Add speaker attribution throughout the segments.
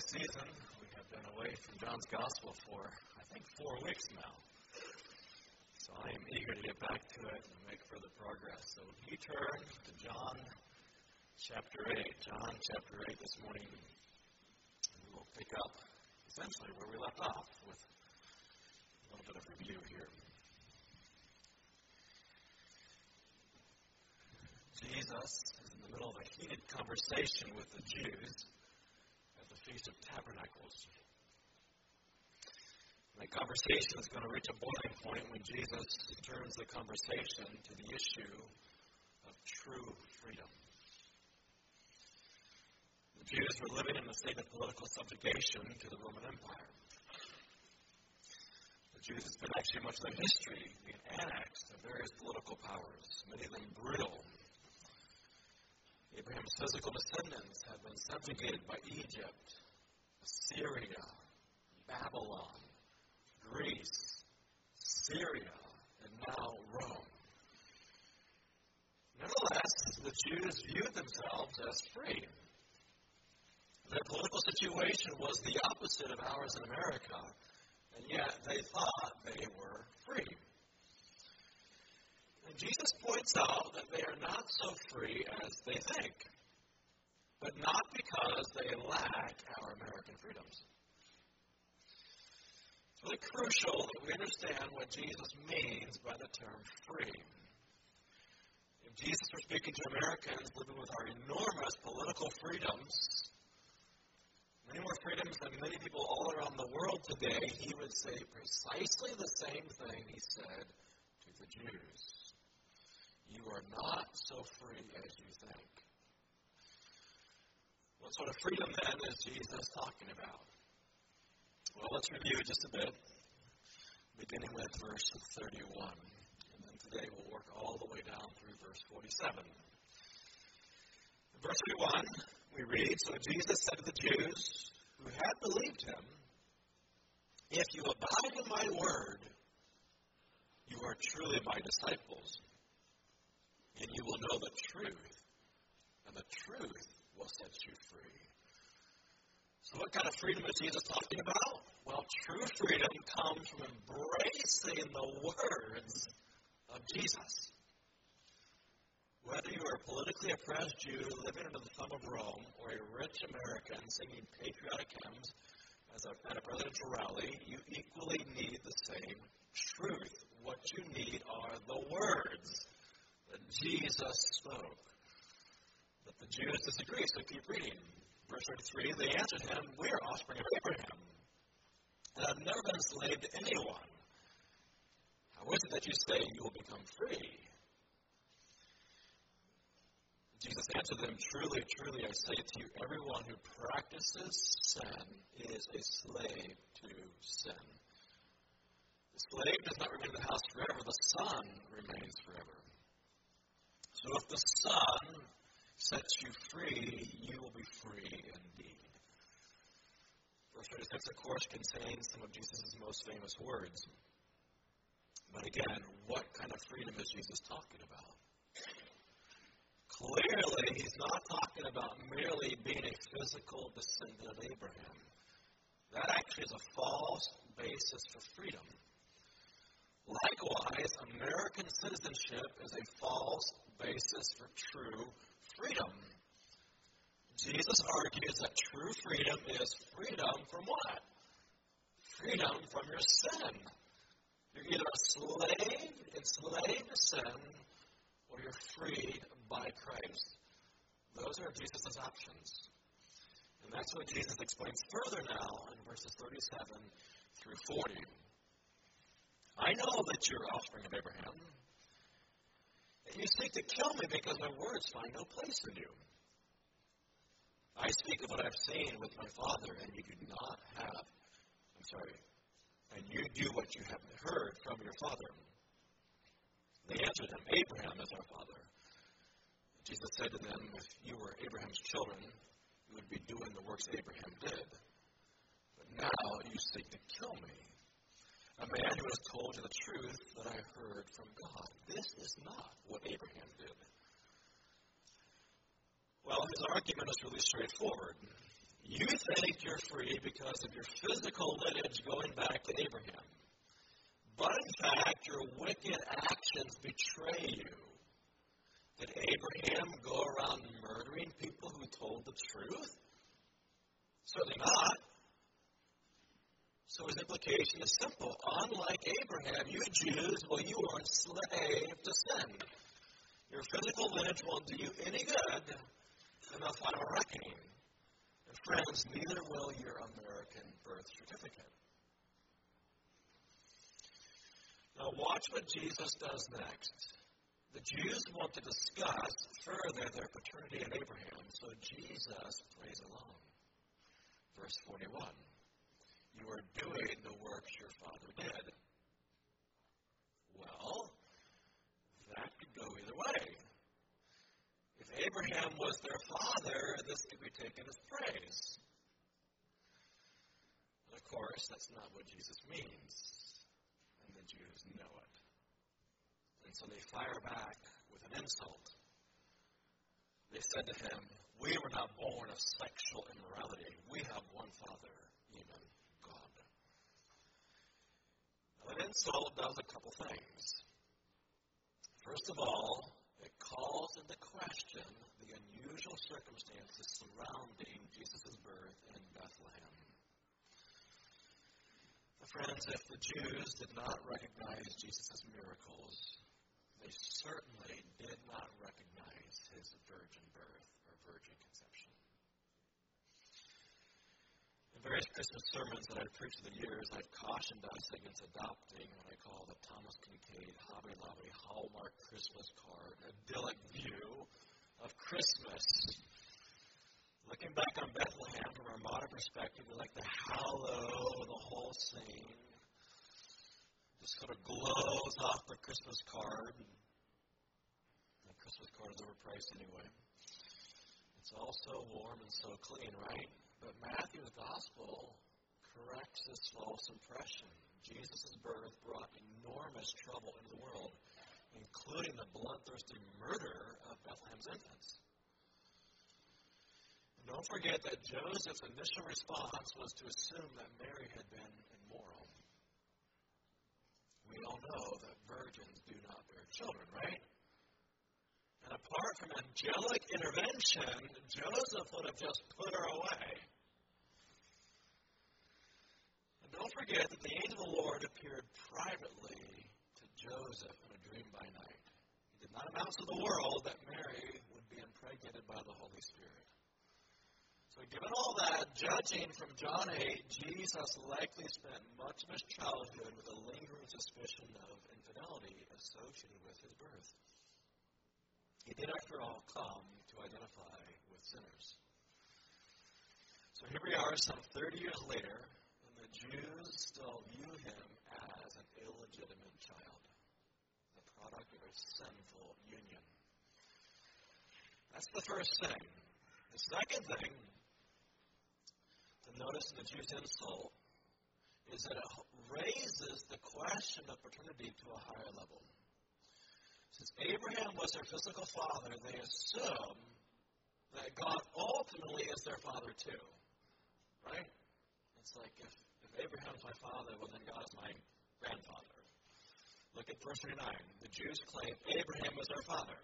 Speaker 1: season. We have been away from John's Gospel for, I think, four weeks now. So I am eager to get back to it and make further progress. So you turn to John chapter 8. John chapter 8 this morning. We will pick up essentially where we left off with a little bit of review here. Jesus is in the middle of a heated conversation with the Jews Feast of Tabernacles. The conversation is going to reach a boiling point when Jesus turns the conversation to the issue of true freedom. The Jews were living in a state of political subjugation to the Roman Empire. The Jews have spent actually much of their history being annexed to various political powers, many of them brutal. Abraham's physical descendants have been subjugated by Egypt, Assyria, Babylon, Greece, Syria, and now Rome. Nevertheless, the Jews viewed themselves as free. Their political situation was the opposite of ours in America, and yet they thought they were free. And Jesus points out that they are not so free as they think, but not because they lack our American freedoms. It's really crucial that we understand what Jesus means by the term free. If Jesus were speaking to Americans living with our enormous political freedoms, many more freedoms than many people all around the world today, he would say precisely the same thing he said to the Jews. You are not so free as you think. What sort of freedom then is Jesus talking about? Well, let's review just a bit, beginning with verse 31. And then today we'll work all the way down through verse 47. In verse 31, we read So Jesus said to the Jews who had believed him, If you abide in my word, you are truly my disciples, and you will know the truth, and the truth will set you free. So, what kind of freedom is Jesus talking about? Well, true freedom comes from embracing the words of Jesus. Whether you are a politically oppressed Jew living under the thumb of Rome or a rich American singing patriotic hymns as a, at a presidential rally, you equally need the same truth. What you need are the words Jesus spoke. But the Jews disagree, so keep reading. Verse 33 They answered him, We are offspring of Abraham, and have never been enslaved to anyone. How is it that you say you will become free? Jesus answered them, Truly, truly, I say to you, everyone who practices sin is a slave to sin. The slave does not remain in the house forever, the son remains forever. So if the son sets you free, you will be free indeed. Verse 36, of course, contains some of Jesus' most famous words. But again, what kind of freedom is Jesus talking about? Clearly, he's not talking about merely being a physical descendant of Abraham. That actually is a false basis for freedom. Likewise, American citizenship is a false basis for true freedom. Jesus argues that true freedom is freedom from what? Freedom from your sin. You're either a slave, enslaved to sin, or you're freed by Christ. Those are Jesus' options. And that's what Jesus explains further now in verses 37 through 40. I know that you're offspring of Abraham. You seek to kill me because my words find no place in you. I speak of what I've seen with my father, and you do not have, I'm sorry, and you do what you have heard from your father. They answered him, Abraham is our father. Jesus said to them, If you were Abraham's children, you would be doing the works Abraham did. But now you seek to kill me a man who has told you the truth that I heard from God. This is not what Abraham did. Well, his argument is really straightforward. You think you're free because of your physical lineage going back to Abraham. But in fact, your wicked actions betray you. Did Abraham go around murdering people who told the truth? Certainly not. So his implication is simple. Unlike Abraham, you Jews, well, you are enslaved to sin. Your physical lineage won't do you any good in the final reckoning. And friends, neither will your American birth certificate. Now, watch what Jesus does next. The Jews want to discuss further their paternity in Abraham, so Jesus plays along. Verse 41 You are doing the works your father did. Well, that could go either way. If Abraham was their father, this could be taken as praise. But of course, that's not what Jesus means, and the Jews know it. And so they fire back with an insult. They said to him, We were not born of sexual immorality. We have one Father, even an insult does a couple things. First of all, it calls into question the unusual circumstances surrounding Jesus' birth in Bethlehem. Friends, if the Jews did not recognize Jesus' miracles, they certainly did not recognize his virgin birth or virgin In various Christmas sermons that I've preached through the years, I've cautioned us against adopting what I call the Thomas Kinkade Hobby Lobby Hallmark Christmas card, idyllic view of Christmas. Looking back on Bethlehem from our modern perspective, we like to hallow the whole scene just sort of glows off the Christmas card. The Christmas card is overpriced anyway. It's all so warm and so clean, right? But Matthew's gospel corrects this false impression. Jesus' birth brought enormous trouble into the world, including the bloodthirsty murder of Bethlehem's infants. And don't forget that Joseph's initial response was to assume that Mary had been immoral we all know that virgins do not bear children, right? And apart from angelic intervention, Joseph would have just put her away. And don't forget that the angel of the Lord appeared privately to Joseph in a dream by night. He did not announce to the world that Mary would be impregnated by the Holy Spirit. So, given all that, judging from John 8, Jesus likely spent much of his childhood with a lingering suspicion of infidelity associated with his birth. He did, after all, come to identify with sinners. So here we are, some 30 years later, and the Jews still view him as an illegitimate child, the product of a sinful union. That's the first thing. The second thing to notice in the Jews' insult is that it raises the question of paternity to a higher level. Since Abraham was their physical father, they assume that God ultimately is their father too. Right? It's like if, if Abraham's my father, well then God is my grandfather. Look at verse 39. The Jews claim Abraham was their father.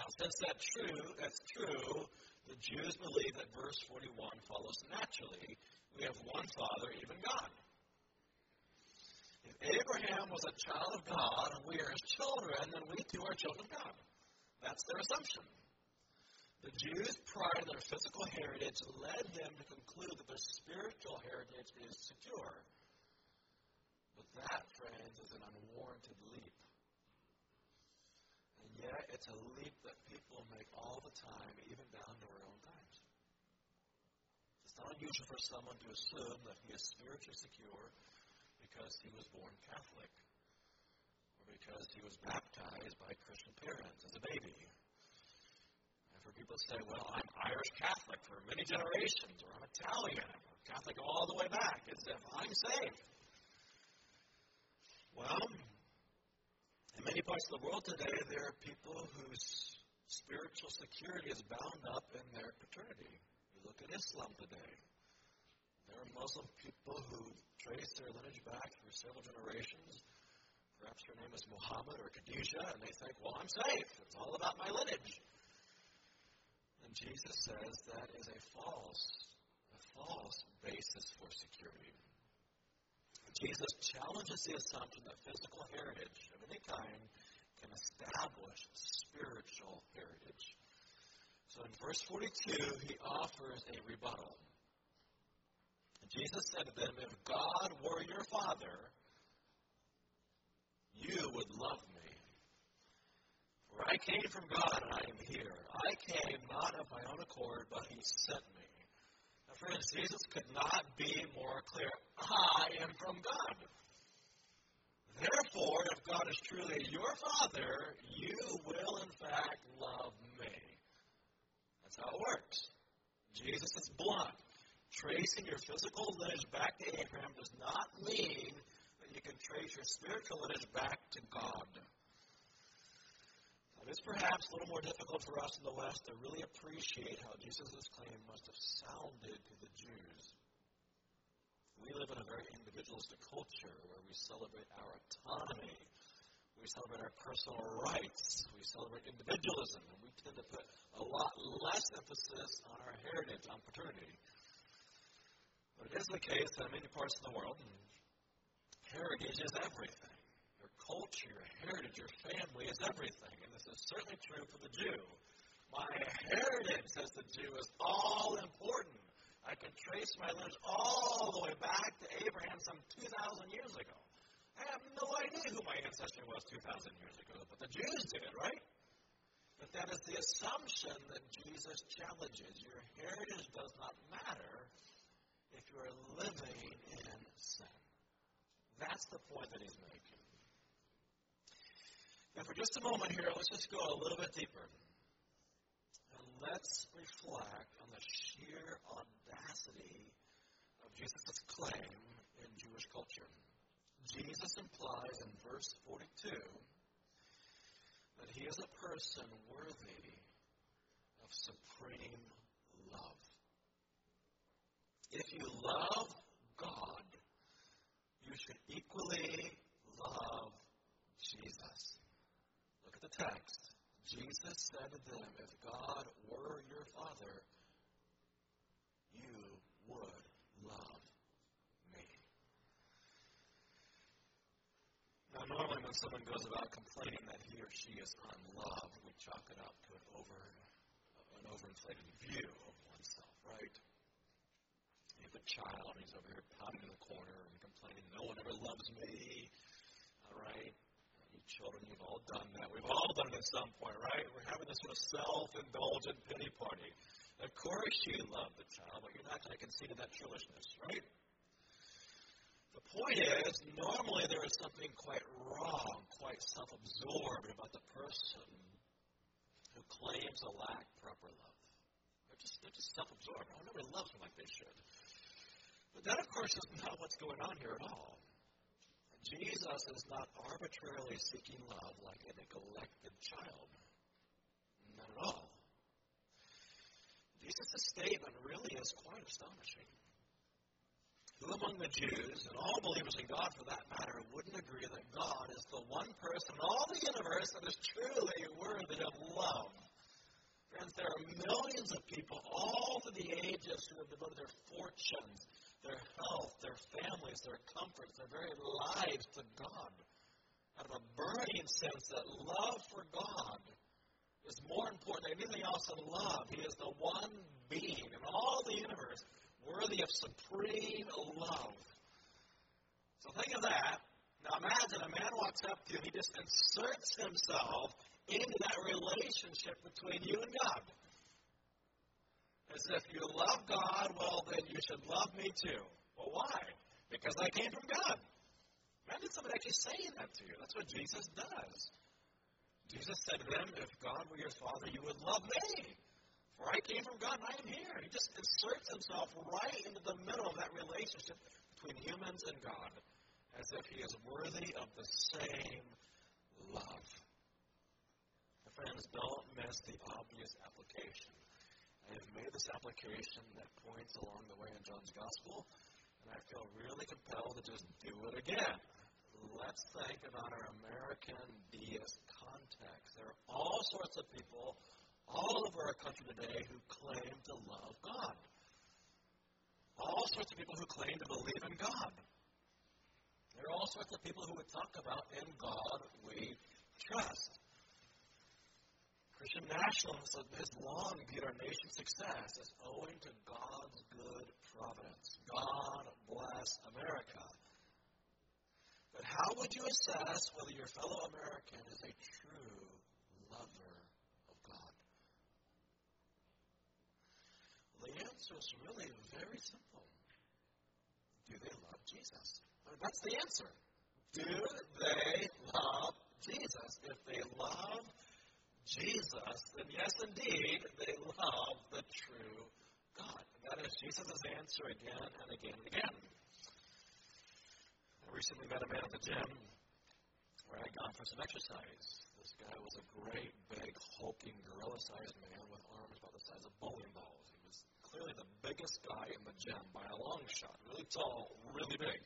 Speaker 1: Now, since that's true, that's true, the Jews believe that verse 41 follows naturally. We have one Father, even God. If Abraham was a child of God and we are his children, then we too are children of God. That's their assumption. The Jews' pride in their physical heritage led them to conclude that their spiritual heritage is secure. But that, friends, is an unwarranted leap. And yet, it's a leap that people make all the time, even down to our own times. It's not unusual for someone to assume that he is spiritually secure because he was born Catholic or because he was baptized by Christian parents as a baby. I've heard people say, well, I'm Irish Catholic for many generations, or I'm Italian, or Catholic all the way back, as if I'm saved. Well, in many parts of the world today, there are people whose spiritual security is bound up in their paternity. You look at Islam today. There are Muslim people who trace their lineage back through several generations. Perhaps your name is Muhammad or Khadijah, and they think, well, I'm safe. It's all about my lineage. And Jesus says that is a false, a false basis for security. Jesus challenges the assumption that physical heritage of any kind can establish spiritual heritage. So in verse 42, he offers a rebuttal. Jesus said to them, If God were your Father, you would love me. For I came from God and I am here. I came not of my own accord, but He sent me. Now, friends, Jesus could not be more clear. I am from God. Therefore, if God is truly your Father, you will in fact love me. That's how it works. Jesus is blunt tracing your physical lineage back to Abraham does not mean that you can trace your spiritual lineage back to God. Now, it is perhaps a little more difficult for us in the West to really appreciate how Jesus' claim must have sounded to the Jews. We live in a very individualistic culture where we celebrate our autonomy. We celebrate our personal rights. We celebrate individualism. And we tend to put a lot less emphasis on our heritage, on paternity. But it is the case that in many parts of the world, heritage is everything. Your culture, your heritage, your family is everything. And this is certainly true for the Jew. My heritage, says the Jew, is all important. I can trace my lineage all the way back to Abraham some 2,000 years ago. I have no idea who my ancestor was 2,000 years ago, but the Jews did, right? But that is the assumption that Jesus challenges. Your heritage does not matter if you are living in sin. That's the point that he's making. Now, for just a moment here, let's just go a little bit deeper. And let's reflect on the sheer audacity of Jesus' claim in Jewish culture. Jesus implies in verse 42 that he is a person worthy of supreme love. If you love God, you should equally love Jesus. Look at the text. Jesus said to them, If God were your Father, you would love me. Now, normally when someone goes about complaining that he or she is unloved, we chalk it up to an over an overinflated view of oneself, right? A child, he's over here pouting in the corner and complaining, no one ever loves me. All right? You children, you've all done that. We've all done it at some point, right? We're having this sort of self-indulgent pity party. Of course you love the child, but you're not going to concede to that churlishness, right? The point is, normally there is something quite wrong, quite self-absorbed about the person who claims to lack of proper love. They're just, they're just self-absorbed. No one loves them like they should. But that, of course, is not what's going on here at all. Jesus is not arbitrarily seeking love like a neglected child. Not at all. Jesus' statement really is quite astonishing. Who among the Jews, and all believers in God for that matter, wouldn't agree that God is the one person in all the universe that is truly worthy of love? Friends, there are millions of people all through the ages who have devoted their fortunes, their health, their families, their comforts, their very lives to God out a burning sense that love for God is more important than anything else in love. He is the one being in all the universe worthy of supreme love. So think of that. Now imagine a man walks up to you and he just inserts himself into that relationship between you and God. As if you love God, well, then you should love me too. Well, why? Because I came from God. Imagine somebody actually saying that to you. That's what Jesus does. Jesus said to them, If God were your Father, you would love me. For I came from God and I am here. He just inserts himself right into the middle of that relationship between humans and God, as if he is worthy of the same love. friends, don't miss the obvious application I've made this application that points along the way in John's Gospel, and I feel really compelled to just do it again. Let's think about our American deist context. There are all sorts of people all over our country today who claim to love God. All sorts of people who claim to believe in God. There are all sorts of people who would talk about in God we trust. Christian nationalism has long viewed our nation's success as owing to God's good providence. God bless America. But how would you assess whether your fellow American is a true lover of God? Well, the answer is really very simple. Do they love Jesus? That's the answer. Do they love Jesus? If they love Jesus, then yes, indeed, they love the true God. And that is Jesus' answer again and again and again. I recently met a man at the gym where I had gone for some exercise. This guy was a great, big, hulking, gorilla-sized man with arms about the size of bowling balls. He was clearly the biggest guy in the gym by a long shot. Really tall, really big.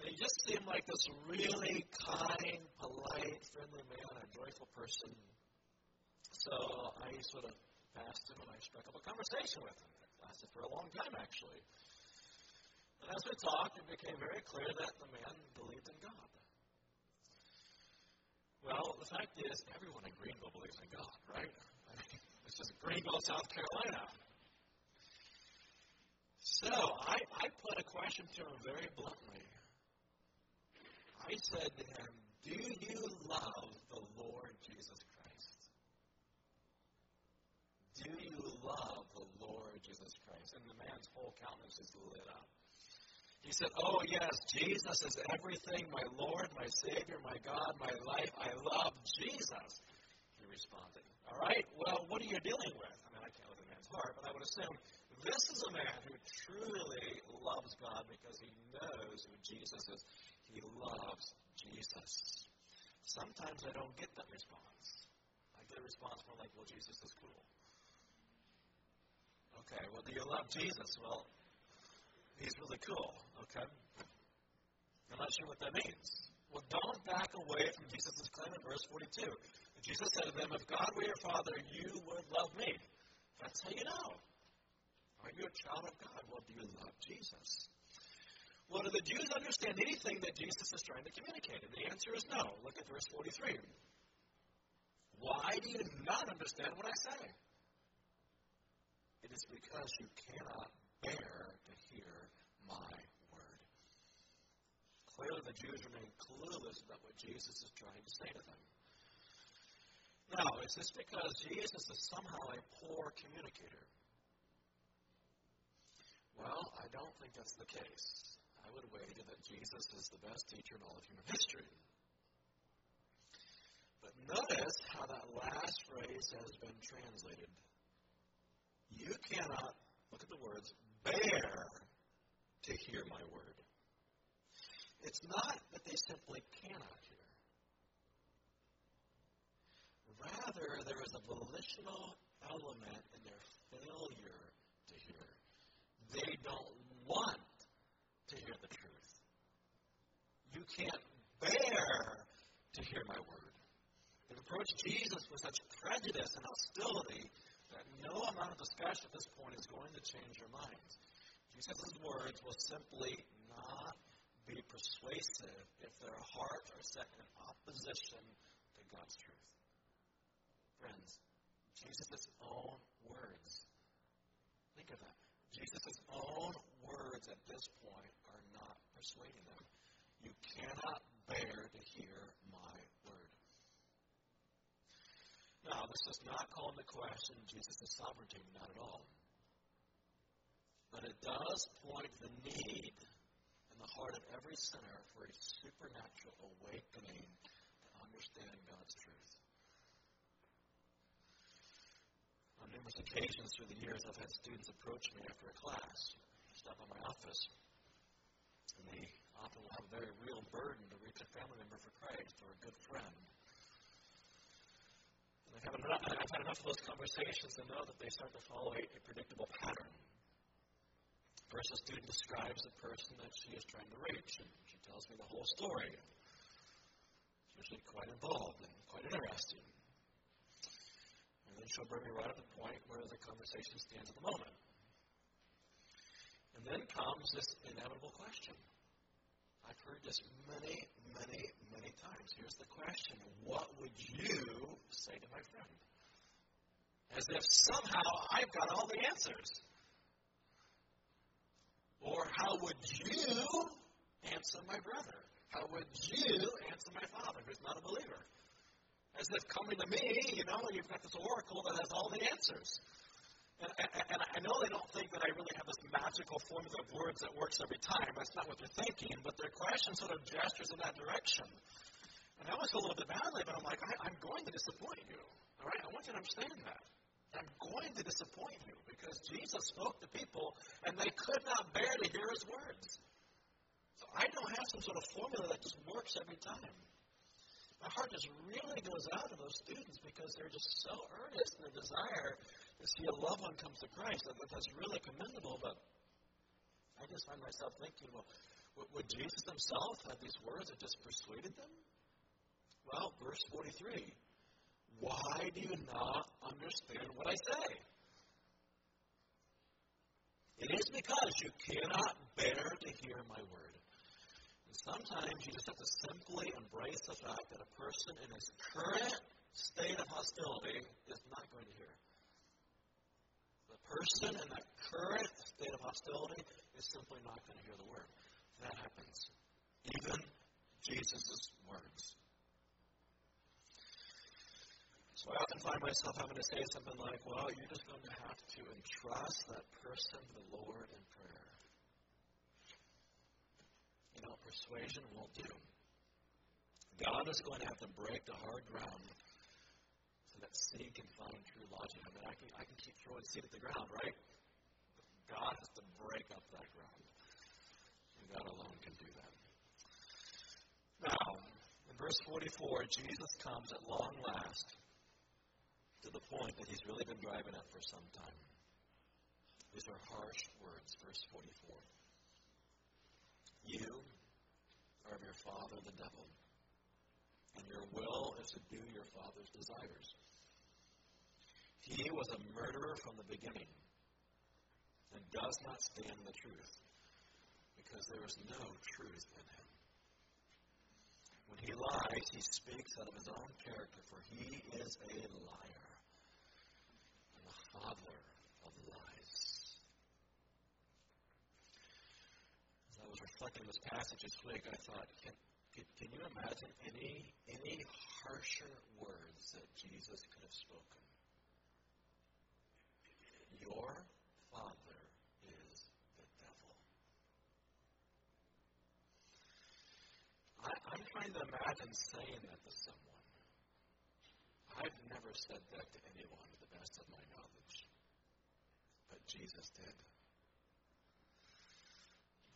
Speaker 1: And he just seemed like this really kind, polite, friendly man, a joyful person. So I sort of passed him and I struck up a conversation with him. It lasted for a long time, actually. And as we talked, it became very clear that the man believed in God. Well, the fact is, everyone in Greenville believes in God, right? I mean, it's just Greenville, South Carolina. So I, I put a question to him very bluntly. I said to him, Do you love the Lord Jesus Christ? Do you love the Lord Jesus Christ? And the man's whole countenance is lit up. He said, Oh, yes, Jesus is everything, my Lord, my Savior, my God, my life. I love Jesus. He responded. All right, well, what are you dealing with? I mean, I can't look at a man's heart, but I would assume this is a man who truly loves God because he knows who Jesus is. He loves Jesus. Sometimes I don't get that response. I get a response more like, well, Jesus is cool. Okay, well, do you love Jesus? Well, he's really cool, okay? I'm not sure what that means. Well, don't back away from Jesus' claim in verse 42. Jesus said to them, If God were your Father, you would love me. That's how you know. Are you a child of God? Well, do you love Jesus? Well, do the Jews understand anything that Jesus is trying to communicate? And the answer is no. Look at verse 43. Why do you not understand what I say? It is because you cannot bear to hear my word. Clearly, the Jews remain clueless about what Jesus is trying to say to them. Now, is this because Jesus is somehow a poor communicator? Well, I don't think that's the case. I would wager that Jesus is the best teacher in all of human history. But notice how that last phrase has been translated. You cannot, look at the words, bear to hear my word. It's not that they simply cannot hear. Rather, there is a volitional element in their failure to hear. They don't want to hear the truth. You can't bear to hear my word. They've approached Jesus with such prejudice and hostility that no amount of discussion at this point is going to change your minds. Jesus' words will simply not be persuasive if their hearts are set in opposition to God's truth. Friends, Jesus' own words. Think of that. Jesus' own words at this point are not persuading them. You cannot bear to hear my word. Now, this does not call into question Jesus' sovereignty, not at all. But it does point the need in the heart of every sinner for a supernatural awakening to understand God's truth. On numerous occasions through the years, I've had students approach me after a class, stop by my office, and they often will have a very real burden to reach a family member for Christ or a good friend. And I've, had enough, I've had enough of those conversations to know that they start to follow a, a predictable pattern. First, a student describes the person that she is trying to reach, and she tells me the whole story. It's usually quite involved and quite interesting. And she'll bring me right at the point where the conversation stands at the moment. And then comes this inevitable question. I've heard this many, many, many times. Here's the question What would you say to my friend? As if somehow I've got all the answers. Or how would you answer my brother? How would you answer my father who's not a believer? As if coming to me, you know, and you've got this oracle that has all the answers. And, and, and, I know they don't think that I really have this magical formula of words that works every time. That's not what they're thinking, but their question sort of gestures in that direction. And I always feel a little bit badly, but I'm like, I, I'm going to disappoint you. All right? I want you to understand that. I'm going to disappoint you because Jesus spoke to people and they could not bear to hear his words. So I don't have some sort of formula that just works every time. My heart just really goes out to those students because they're just so earnest in their desire to see a loved one come to Christ. That, that's really commendable, but I just find myself thinking, well, would Jesus himself have these words that just persuaded them? Well, verse 43 why do you not understand what I say? It is because you cannot bear to hear my word. Sometimes you just have to simply embrace the fact that a person in his current state of hostility is not going to hear. The person in that current state of hostility is simply not going to hear the word. That happens. Even Jesus' words. So I often find myself having to say something like, well, you're just going to have to entrust that person to the Lord in prayer. Know, persuasion won't do. God is going to have to break the hard ground so that seed can find true lodging. I mean, I can, I can keep throwing seed at the ground, right? God has to break up that ground. And God alone can do that. Now, in verse 44, Jesus comes at long last to the point that he's really been driving at for some time. These are harsh words, verse 44. You are of your father, the devil, and your will is to do your father's desires. He was a murderer from the beginning and does not stand the truth because there is no truth in him. When he lies, he speaks out of his own character, for he is a liar and of lies. As I was reflecting this passage this week, I thought, can, can, can you imagine any, any harsher words that Jesus could have spoken? Your father is the devil. I, I'm trying to imagine saying that to someone. I've never said that to anyone to the best of my knowledge. But Jesus did.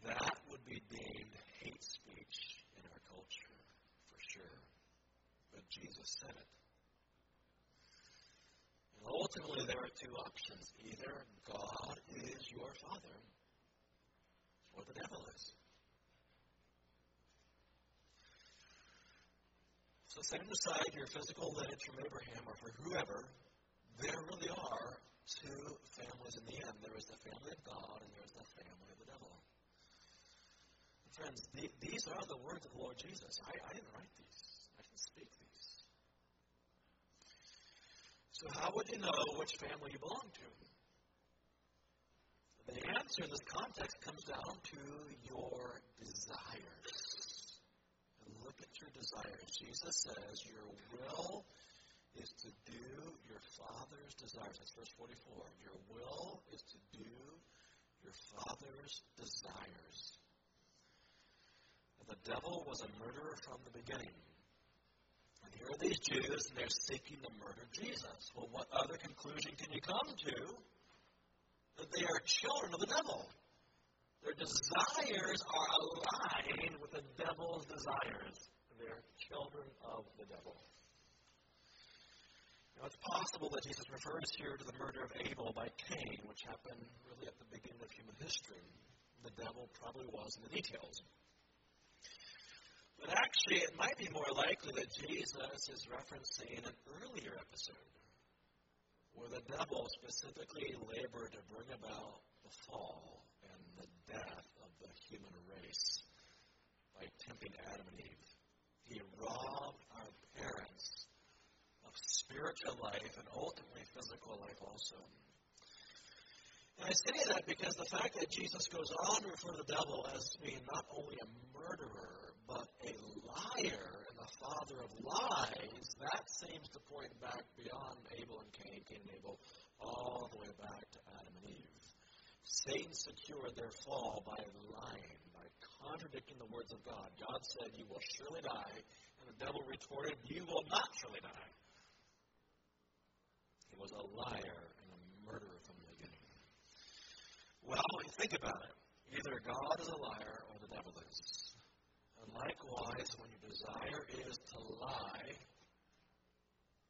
Speaker 1: That would be deemed hate speech in our culture, for sure. But Jesus said it. And ultimately, there are two options. Either God is your father, or the devil is. So setting aside your physical lineage from Abraham or for whoever, there really are two families in the end. There is the family of God and there is the family of the devil. Friends, the, these are the words of the Lord Jesus. I, I didn't write these. I didn't speak these. So how would you know which family you belong to? The answer in this context comes down to your desires. And look at your desires. Jesus says, Your will is to do your Father's desires. That's verse 44. Your will is to do your Father's desires. The devil was a murderer from the beginning. And here are these Jews, and they're seeking to murder Jesus. Well, what other conclusion can you come to? That they are children of the devil. Their desires are aligned with the devil's desires. They're children of the devil. Now, it's possible that Jesus refers here to the murder of Abel by Cain, which happened really at the beginning of human history. The devil probably was in the details. But actually, it might be more likely that Jesus is referencing an earlier episode where the devil specifically labored to bring about the fall and the death of the human race by tempting Adam and Eve. He robbed our parents of spiritual life and ultimately physical life also. And I say that because the fact that Jesus goes on to refer to the devil as being not only a murderer, but a liar and the father of lies, that seems to point back beyond Abel and Cain, Cain and Abel, all the way back to Adam and Eve. Satan secured their fall by lying, by contradicting the words of God. God said, You will surely die. And the devil retorted, You will not surely die. He was a liar and a murderer from the beginning. Well, think about it. Either God is a liar or the devil is. Likewise, when your desire is to lie,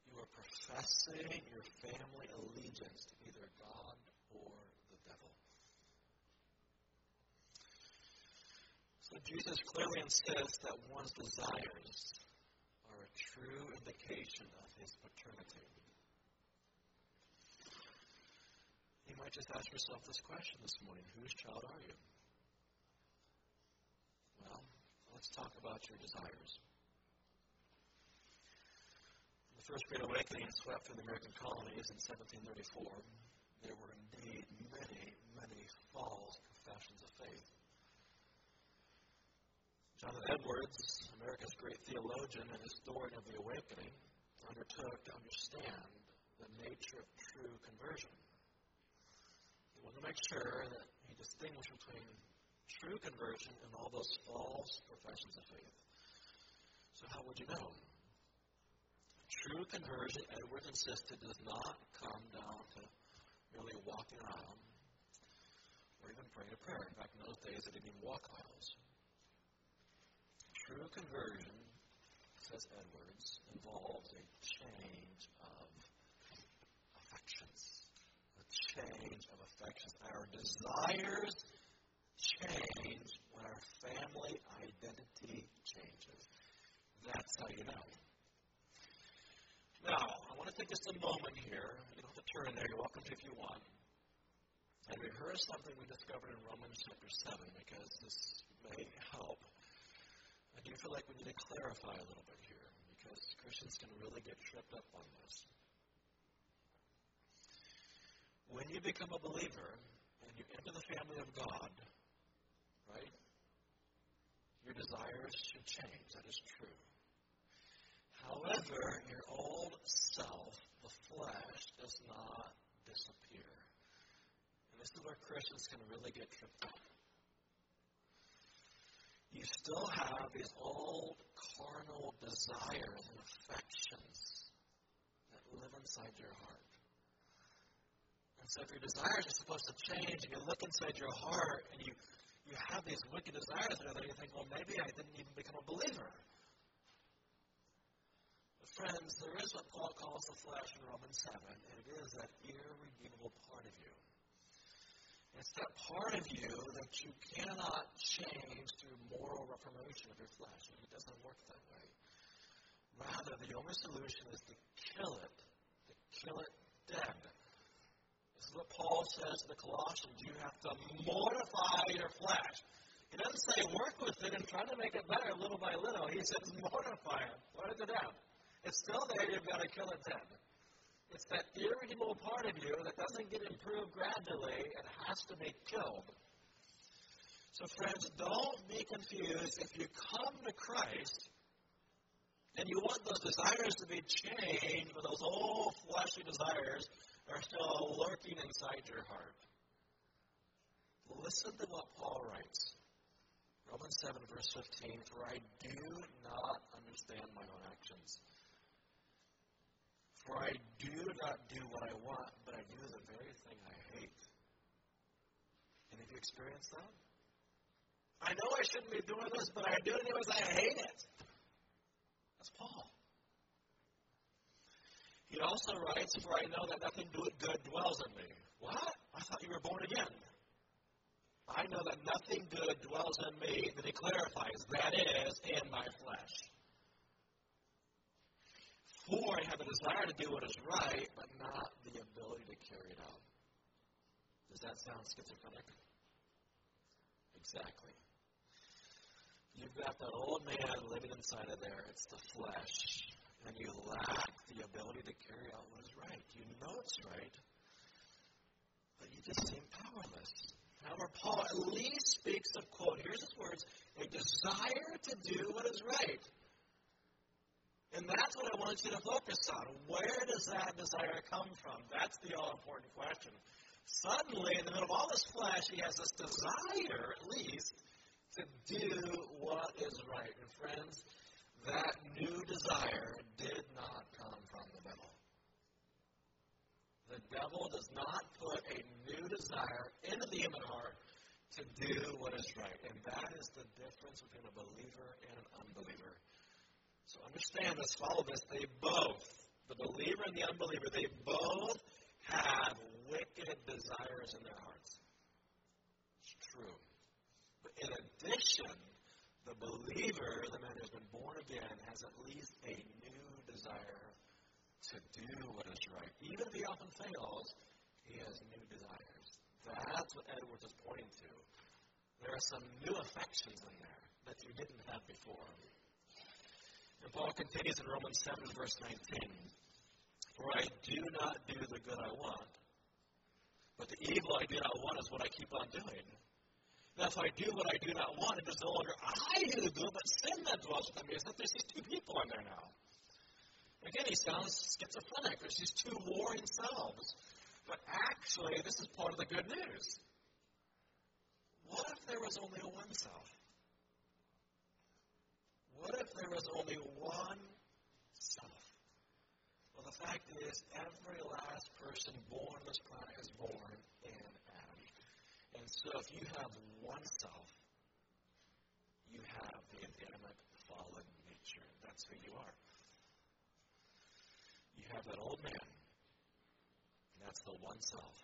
Speaker 1: you are professing your family allegiance to either God or the devil. So Jesus clearly insists that one's desires are a true indication of his paternity. You might just ask yourself this question this morning Whose child are you? Well, let's talk about your desires. The First Great Awakening swept through the American colonies in 1734. There were indeed many, many false professions of faith. Jonathan Edwards, America's great theologian and historian of the Awakening, undertook to understand the nature of true conversion. He wanted to make sure that he distinguished between true conversion and all those false professions of faith. So, how would you know? True conversion, Edwards insisted, does not come down to merely walking around or even praying a prayer. In fact, in those days, they didn't even walk aisles. True conversion, says Edwards, involves a change of affections. A change of affections. Our desires change when our family identity changes. That's how you know. Now, I want to take just a moment here. You don't have to turn there. You're welcome to if you want. And rehearse something we discovered in Romans chapter 7 because this may help. I do feel like we need to clarify a little bit here because Christians can really get tripped up on this. When you become a believer and you enter the family of God, right? Your desires should change. That is true. However, your old self, the flesh, does not disappear. And this is where Christians can really get tripped up. You still have these old carnal desires and affections that live inside your heart. And so if your desires are supposed to change and you look inside your heart and you, you have these wicked desires and you think, well, maybe I didn't even become a believer. But friends, there is what Paul calls the flesh in Romans 7, and it is that irredeemable part of you. It's that part of you that you cannot change through moral reformation of your flesh. It doesn't work that way. Rather, the only solution is to kill it, to kill it dead. This is what Paul says to the Colossians. You have to mortify your flesh. He doesn't say work with it and try to make it better little by little. He says mortify it. Put it to death. It's still there. You've got to kill it dead. It's that irredeemable part of you that doesn't get improved gradually and has to be killed. So, friends, don't be confused. If you come to Christ and you want those desires to be changed, but those old fleshly desires are still lurking inside your heart. Listen to what Paul writes. Romans 7, verse 15 For I do not understand my own actions. For I do not do what I want, but I do the very thing I hate. And have you experienced that? I know I shouldn't be doing this, but I do it anyways. I hate it. That's Paul. He also writes, For I know that nothing good dwells in me. What? I thought you were born again. I know that nothing good dwells in me. Then he clarifies, that is, in my flesh. For I have a desire to do what is right, but not the ability to carry it out. Does that sound schizophrenic? Exactly. You've got the old man living inside of there. It's the flesh. And you lack the ability to carry out what is right. You know it's right, but you just seem powerless. However, Paul at least speaks of, quote, here's his words, a desire to do what is right. And that's what I want you to focus on. Where does that desire come from? That's the all important question. Suddenly, in the middle of all this flesh, he has this desire, at least, to do what is right. And friends, that new desire did not come from the devil. The devil does not put a new desire into the human heart to do what is right. And that is the difference between a believer and an unbeliever. So understand this, follow this. They both, the believer and the unbeliever, they both have wicked desires in their hearts. It's true. But in addition, the believer, the man who's been born again, has at least a new desire to do what is right. Even if he often fails, he has new desires. That's what Edwards is pointing to. There are some new affections in there that you didn't have before. And Paul continues in Romans 7, verse 19. For I do not do the good I want, but the evil I do not want is what I keep on doing. Now, if I do what I do not want, it is no longer I who do but sin that dwells within me. It's that there's these two people in there now. Again, he sounds schizophrenic. There's these two warring selves. But actually, this is part of the good news. What if there was only one self? What if there was only one self? Well, the fact is, every last person born on this planet is born in Adam. And so if you have one self, you have the Adamic fallen nature. That's who you are. You have that old man, and that's the one self.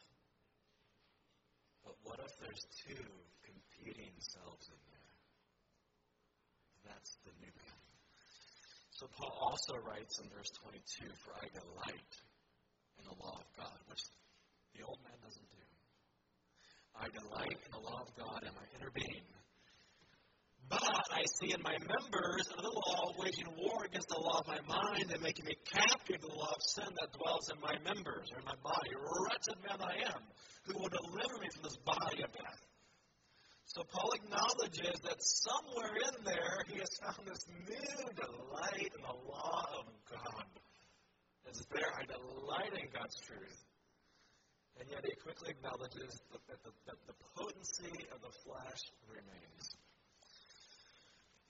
Speaker 1: But what if there's two competing selves in there? That's the new man. So Paul also writes in verse 22 For I delight in the law of God, which the old man doesn't do. I delight in the law of God my inner being. But I see in my members another law waging war against the law of my mind and making me captive to the law of sin that dwells in my members or in my body. Wretched man I am, who will deliver me from this body of death? So Paul acknowledges that somewhere in there he has found this new delight in the law of God. It's there, I delight in God's truth. And yet he quickly acknowledges that the, that the potency of the flesh remains.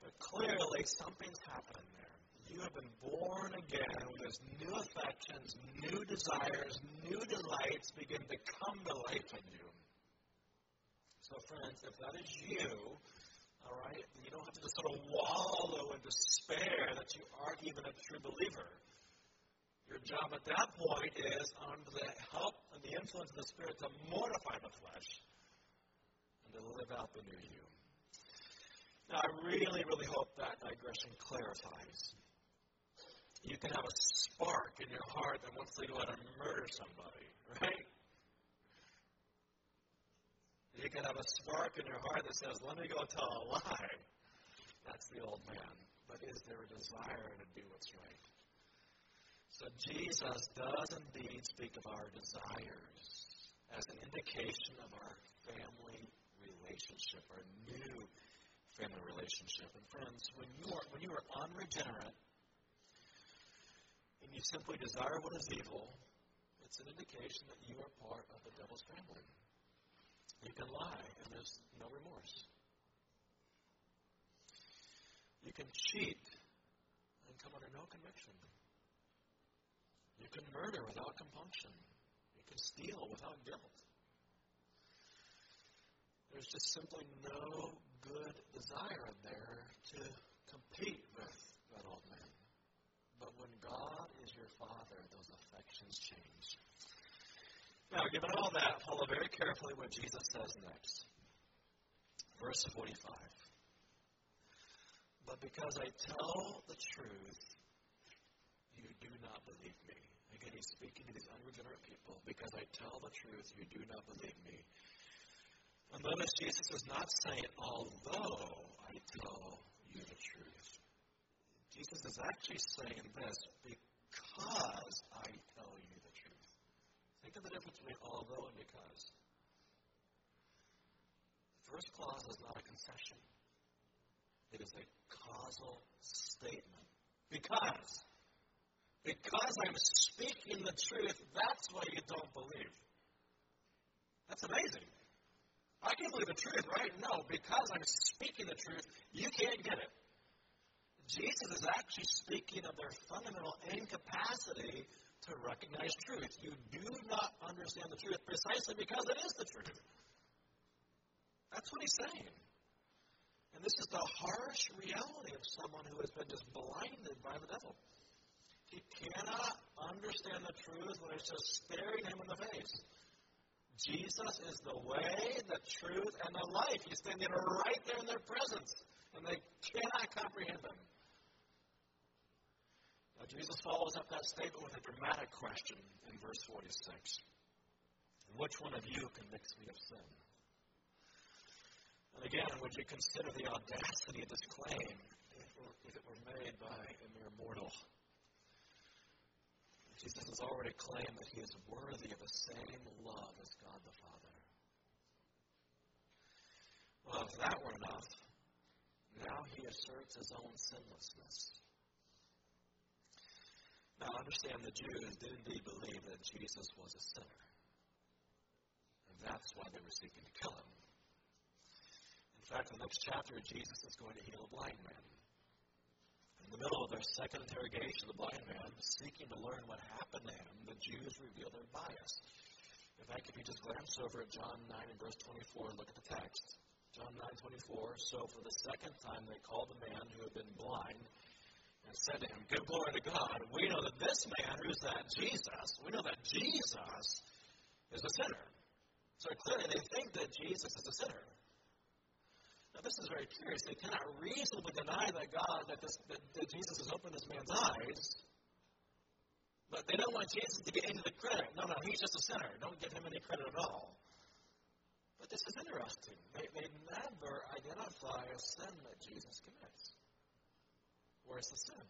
Speaker 1: But clearly, something's happening there. You have been born again with new affections, new desires, new delights begin to come to life in you. So, friends, if that is you, all right, you don't have to just sort of wallow in despair that you aren't even a true believer. Your job at that point is, under the help and the influence of the Spirit, to mortify the flesh and to live out the new you. Now, I really, really hope that digression clarifies. You can have a spark in your heart that wants to go out and murder somebody, right? You can have a spark in your heart that says, let me go tell a lie. That's the old man. But is there a desire to do what's right? So Jesus does indeed speak of our desires as an indication of our family relationship, our new family relationship. And friends, when you are when you are unregenerate and you simply desire what is evil, it's an indication that you are part of the devil's family. You can lie, and there's no remorse. You can cheat and come under no conviction. You can murder without compunction. You can steal without guilt. There's just simply no good desire there to compete with that old man. But when God is your Father, those affections change. Now, given all that, follow very carefully what Jesus says next. Verse 45. But because I tell the truth, you do not believe me. Again, he's speaking to these unregenerate people. Because I tell the truth, you do not believe me. And notice Jesus is not saying, although I tell you the truth. Jesus is actually saying this, because I tell you the truth. Think of the difference between although and because. The first clause is not a concession. It is a causal statement. Because. Because I'm speaking the truth, that's why you don't believe. That's amazing. I can believe the truth, right? No, because I'm speaking the truth, you can't get it. Jesus is actually speaking of their fundamental incapacity to recognize truth. You do not understand the truth precisely because it is the truth. That's what he's saying. And this is the harsh reality of someone who has been just blinded by the devil. He cannot understand the truth when it's just staring him in the face. Jesus is the way, the truth, and the life. He's standing right there in their presence, and they cannot comprehend him. Now, Jesus follows up that statement with a dramatic question in verse 46. Which one of you convicts me of sin? And again, would you consider the audacity of this claim if it were, made by a mere mortal? Jesus has already claimed that he is worthy of the same love as God the Father. Well, if that were enough, now he asserts his own sinlessness. Now, understand the Jews did indeed believe that Jesus was a sinner. And that's why they were seeking to kill him. In fact, in the next chapter, Jesus is going to heal a blind man. In the middle of their second interrogation, the blind man, seeking to learn what happened to him, the Jews reveal their bias. In fact, if you just glance over at John 9 and verse 24 and look at the text, John 9 24, so for the second time they called the man who had been blind and said to him, Give glory to God. We know that this man, who's that Jesus, we know that Jesus is a sinner. So clearly they think that Jesus is a sinner. Now, this is very curious. They cannot reasonably deny that God, that, this, that, that Jesus has opened this man's eyes, but they don't want Jesus to get of the credit. No, no, he's just a sinner. Don't give him any credit at all. But this is interesting. They, they never identify a sin that Jesus commits. Where's the sin?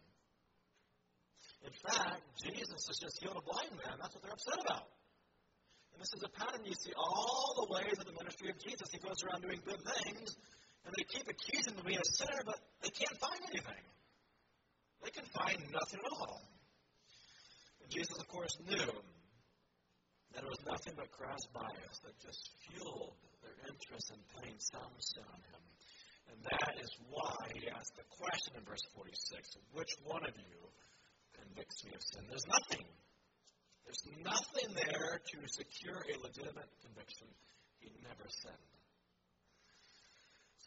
Speaker 1: In fact, Jesus has just healed a blind man. That's what they're upset about. And this is a pattern you see all the ways of the ministry of Jesus. He goes around doing good things, and they keep accusing him of being a sinner, but they can't find anything. They can find nothing at all. And Jesus, of course, knew that it was nothing but crass bias that just fueled their interest in putting some sin on him. And that is why he asked the question in verse 46 which one of you convicts me of sin? There's nothing. There's nothing there to secure a legitimate conviction. He never sinned.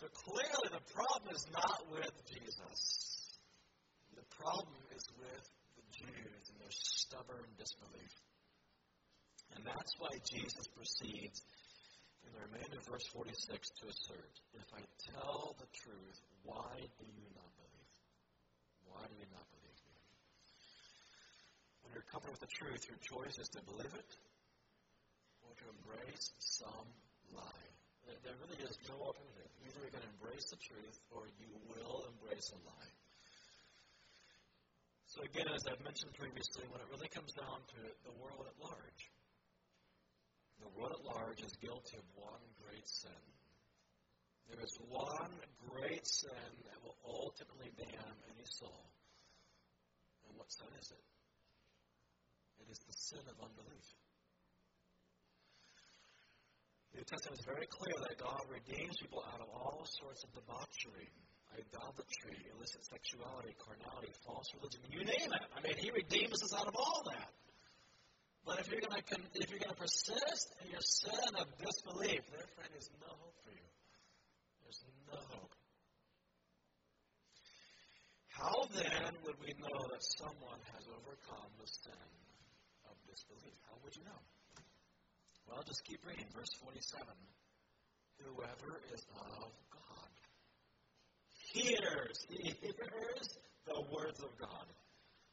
Speaker 1: So clearly, the problem is not with Jesus. The problem is with the Jews and their stubborn disbelief. And that's why Jesus proceeds in the remainder of verse 46 to assert If I tell the truth, why do you not believe? Why do you not believe me? When you're comforted with the truth, your choice is to believe it or to embrace some. There really is no alternative. Either you're going to embrace the truth or you will embrace a lie. So, again, as I've mentioned previously, when it really comes down to the world at large, the world at large is guilty of one great sin. There is one great sin that will ultimately damn any soul. And what sin is it? It is the sin of unbelief. The New Testament is very clear that God redeems people out of all sorts of debauchery, idolatry, illicit sexuality, carnality, false religion. You name it. I mean, He redeems us out of all that. But if you're going to if you're going to persist in your sin of disbelief, there, friend, is no hope for you. There's no hope. How then would we know that someone has overcome the sin of disbelief? How would you know? Well, just keep reading. Verse 47. Whoever is of God hears, he hears the words of God.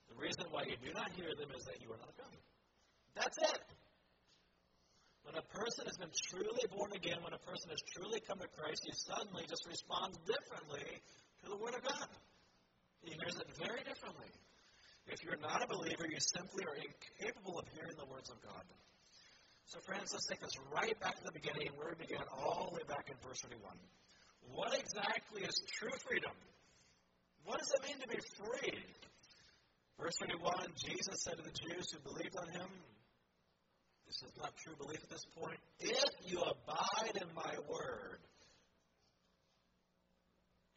Speaker 1: The reason why you do not hear them is that you are not God. That's it. When a person has been truly born again, when a person has truly come to Christ, he suddenly just responds differently to the Word of God. He hears it very differently. If you're not a believer, you simply are incapable of hearing the words of God. So, friends, let's take this right back to the beginning where we began, all the way back in verse 31. What exactly is true freedom? What does it mean to be free? Verse 31 Jesus said to the Jews who believed on him, This is not true belief at this point. If you abide in my word,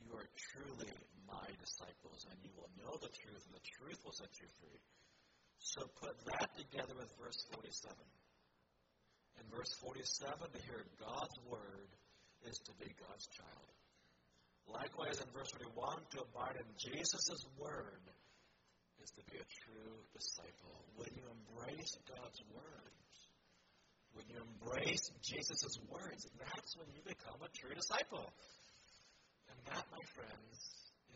Speaker 1: you are truly my disciples, and you will know the truth, and the truth will set you free. So put that together with verse 47. In verse 47, to hear God's word is to be God's child. Likewise, in verse 41, to abide in Jesus' word is to be a true disciple. When you embrace God's words, when you embrace Jesus' words, that's when you become a true disciple. And that, my friends,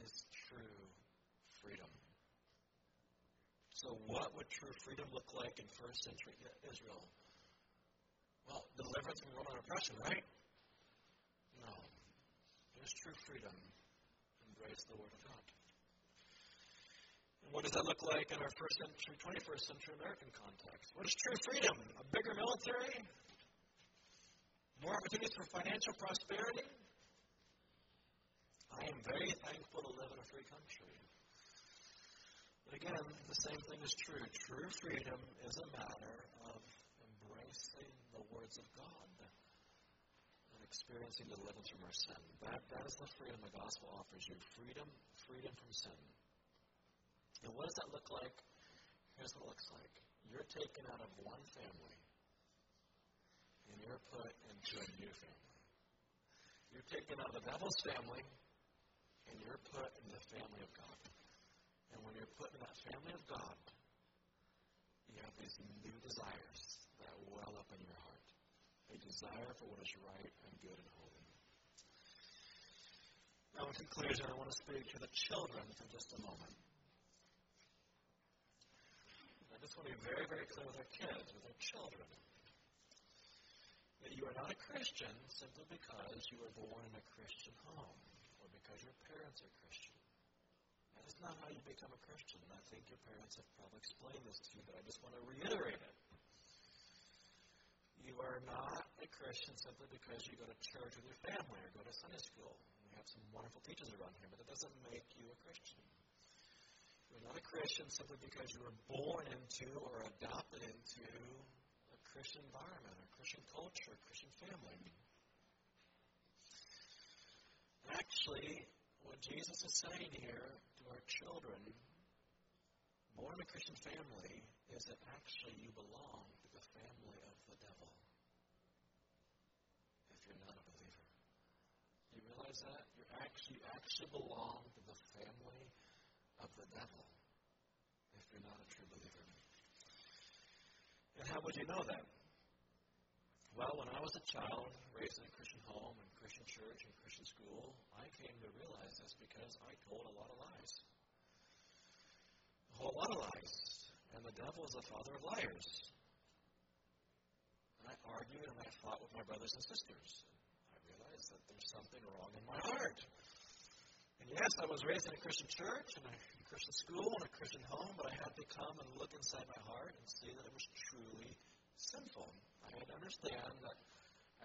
Speaker 1: is true freedom. So, what would true freedom look like in first century Israel? Well, deliverance from Roman oppression, right? No. There's true freedom. Embrace the Word of God. And what does that look like in our first century, 21st century American context? What is true freedom? A bigger military? More opportunities for financial prosperity? I am very thankful to live in a free country. But again, the same thing is true. True freedom is a matter of embracing the words of God and experiencing deliverance from our sin. That, that is the freedom the gospel offers you freedom, freedom from sin. And what does that look like? Here's what it looks like you're taken out of one family and you're put into a new family. You're taken out of the devil's family and you're put in the family of God. And when you're put in that family of God, you have these new desires that well up in your heart. A desire for what is right and good and holy. Now, in conclusion, I want to speak to the children for just a moment. I just want to be very, very clear with our kids, with our children. That you are not a Christian simply because you were born in a Christian home or because your parents are Christian. That is not how you become a Christian. I think your parents have probably explained this to you, but I just want to reiterate it. You are not a Christian simply because you go to church with your family or go to Sunday school. We have some wonderful teachers around here, but that doesn't make you a Christian. You're not a Christian simply because you were born into or adopted into a Christian environment, a Christian culture, a Christian family. Actually, what Jesus is saying here to our children, born in a Christian family, is that actually you belong to the family of the devil. If you're not a believer, you realize that you actually you actually belong to the family of the devil. If you're not a true believer, and how would you know that? Well, when I was a child, raised in a Christian home and Christian church and Christian school, I came to realize this because I told a lot of lies. A whole lot of lies. And the devil is the father of liars. Argued and I fought with my brothers and sisters. I realized that there's something wrong in my heart. And yes, I was raised in a Christian church and a Christian school and a Christian home, but I had to come and look inside my heart and see that it was truly sinful. I had to understand that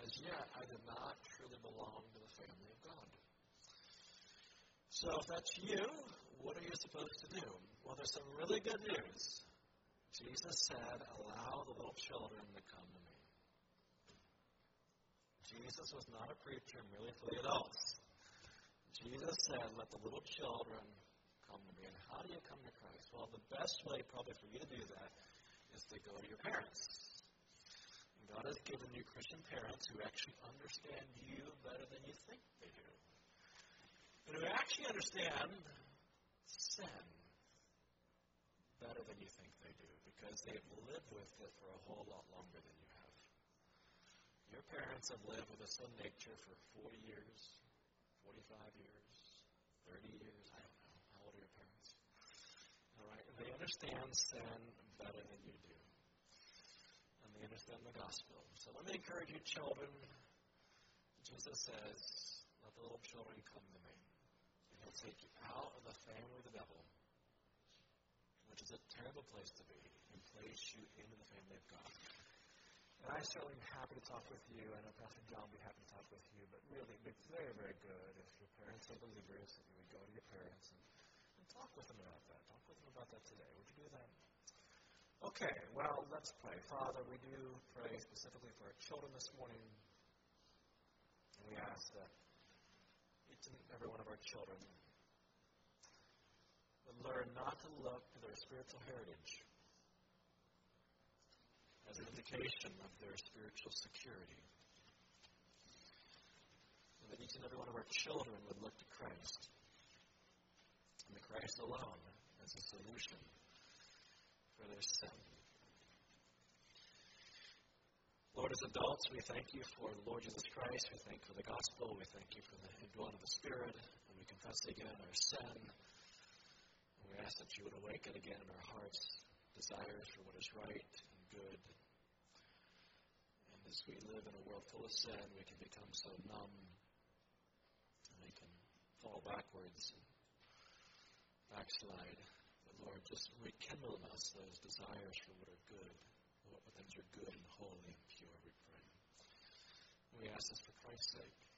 Speaker 1: as yet I did not truly belong to the family of God. So if that's you, what are you supposed to do? Well, there's some really good news. Jesus said, Allow the little children to come to me. Jesus was not a preacher merely for the adults. Jesus said, Let the little children come to me. And how do you come to Christ? Well, the best way probably for you to do that is to go to your parents. And God has given you Christian parents who actually understand you better than you think they do. And who actually understand sin better than you think they do because they've lived with it for a whole lot longer than you. Your parents have lived with a sin nature for 40 years, 45 years, 30 years. I don't know. How old are your parents? All right. They understand sin better than you do. And they understand the gospel. So let me encourage you, children. Jesus says, Let the little children come to me. And he'll take you out of the family of the devil which is a terrible place to be, and place you into the family of God. And I certainly am happy to talk with you. I know Pastor John will be happy to talk with you, but really, it'd very, very good if your parents are believers that you would go to your parents and, and talk with them about that. Talk with them about that today. Would you do that? Okay, well, let's pray. Father, we do pray specifically for our children this morning. And we ask that each and every one of our children would learn not to look to their spiritual heritage as an indication of their spiritual security. And that each and every one of our children would look to Christ and to Christ alone as a solution for their sin. Lord, as adults, we thank you for the Lord Jesus Christ. We thank you for the gospel. We thank you for the indwelling of the Spirit. And we confess again our sin. And we ask that you would awaken again in our hearts desires for what is right and good. And as we live in a world full of sin, we can become so numb and we can fall backwards and backslide. But Lord, just rekindle in us those desires for what are good, what things are good and holy and pure, we pray. We ask this for Christ's sake.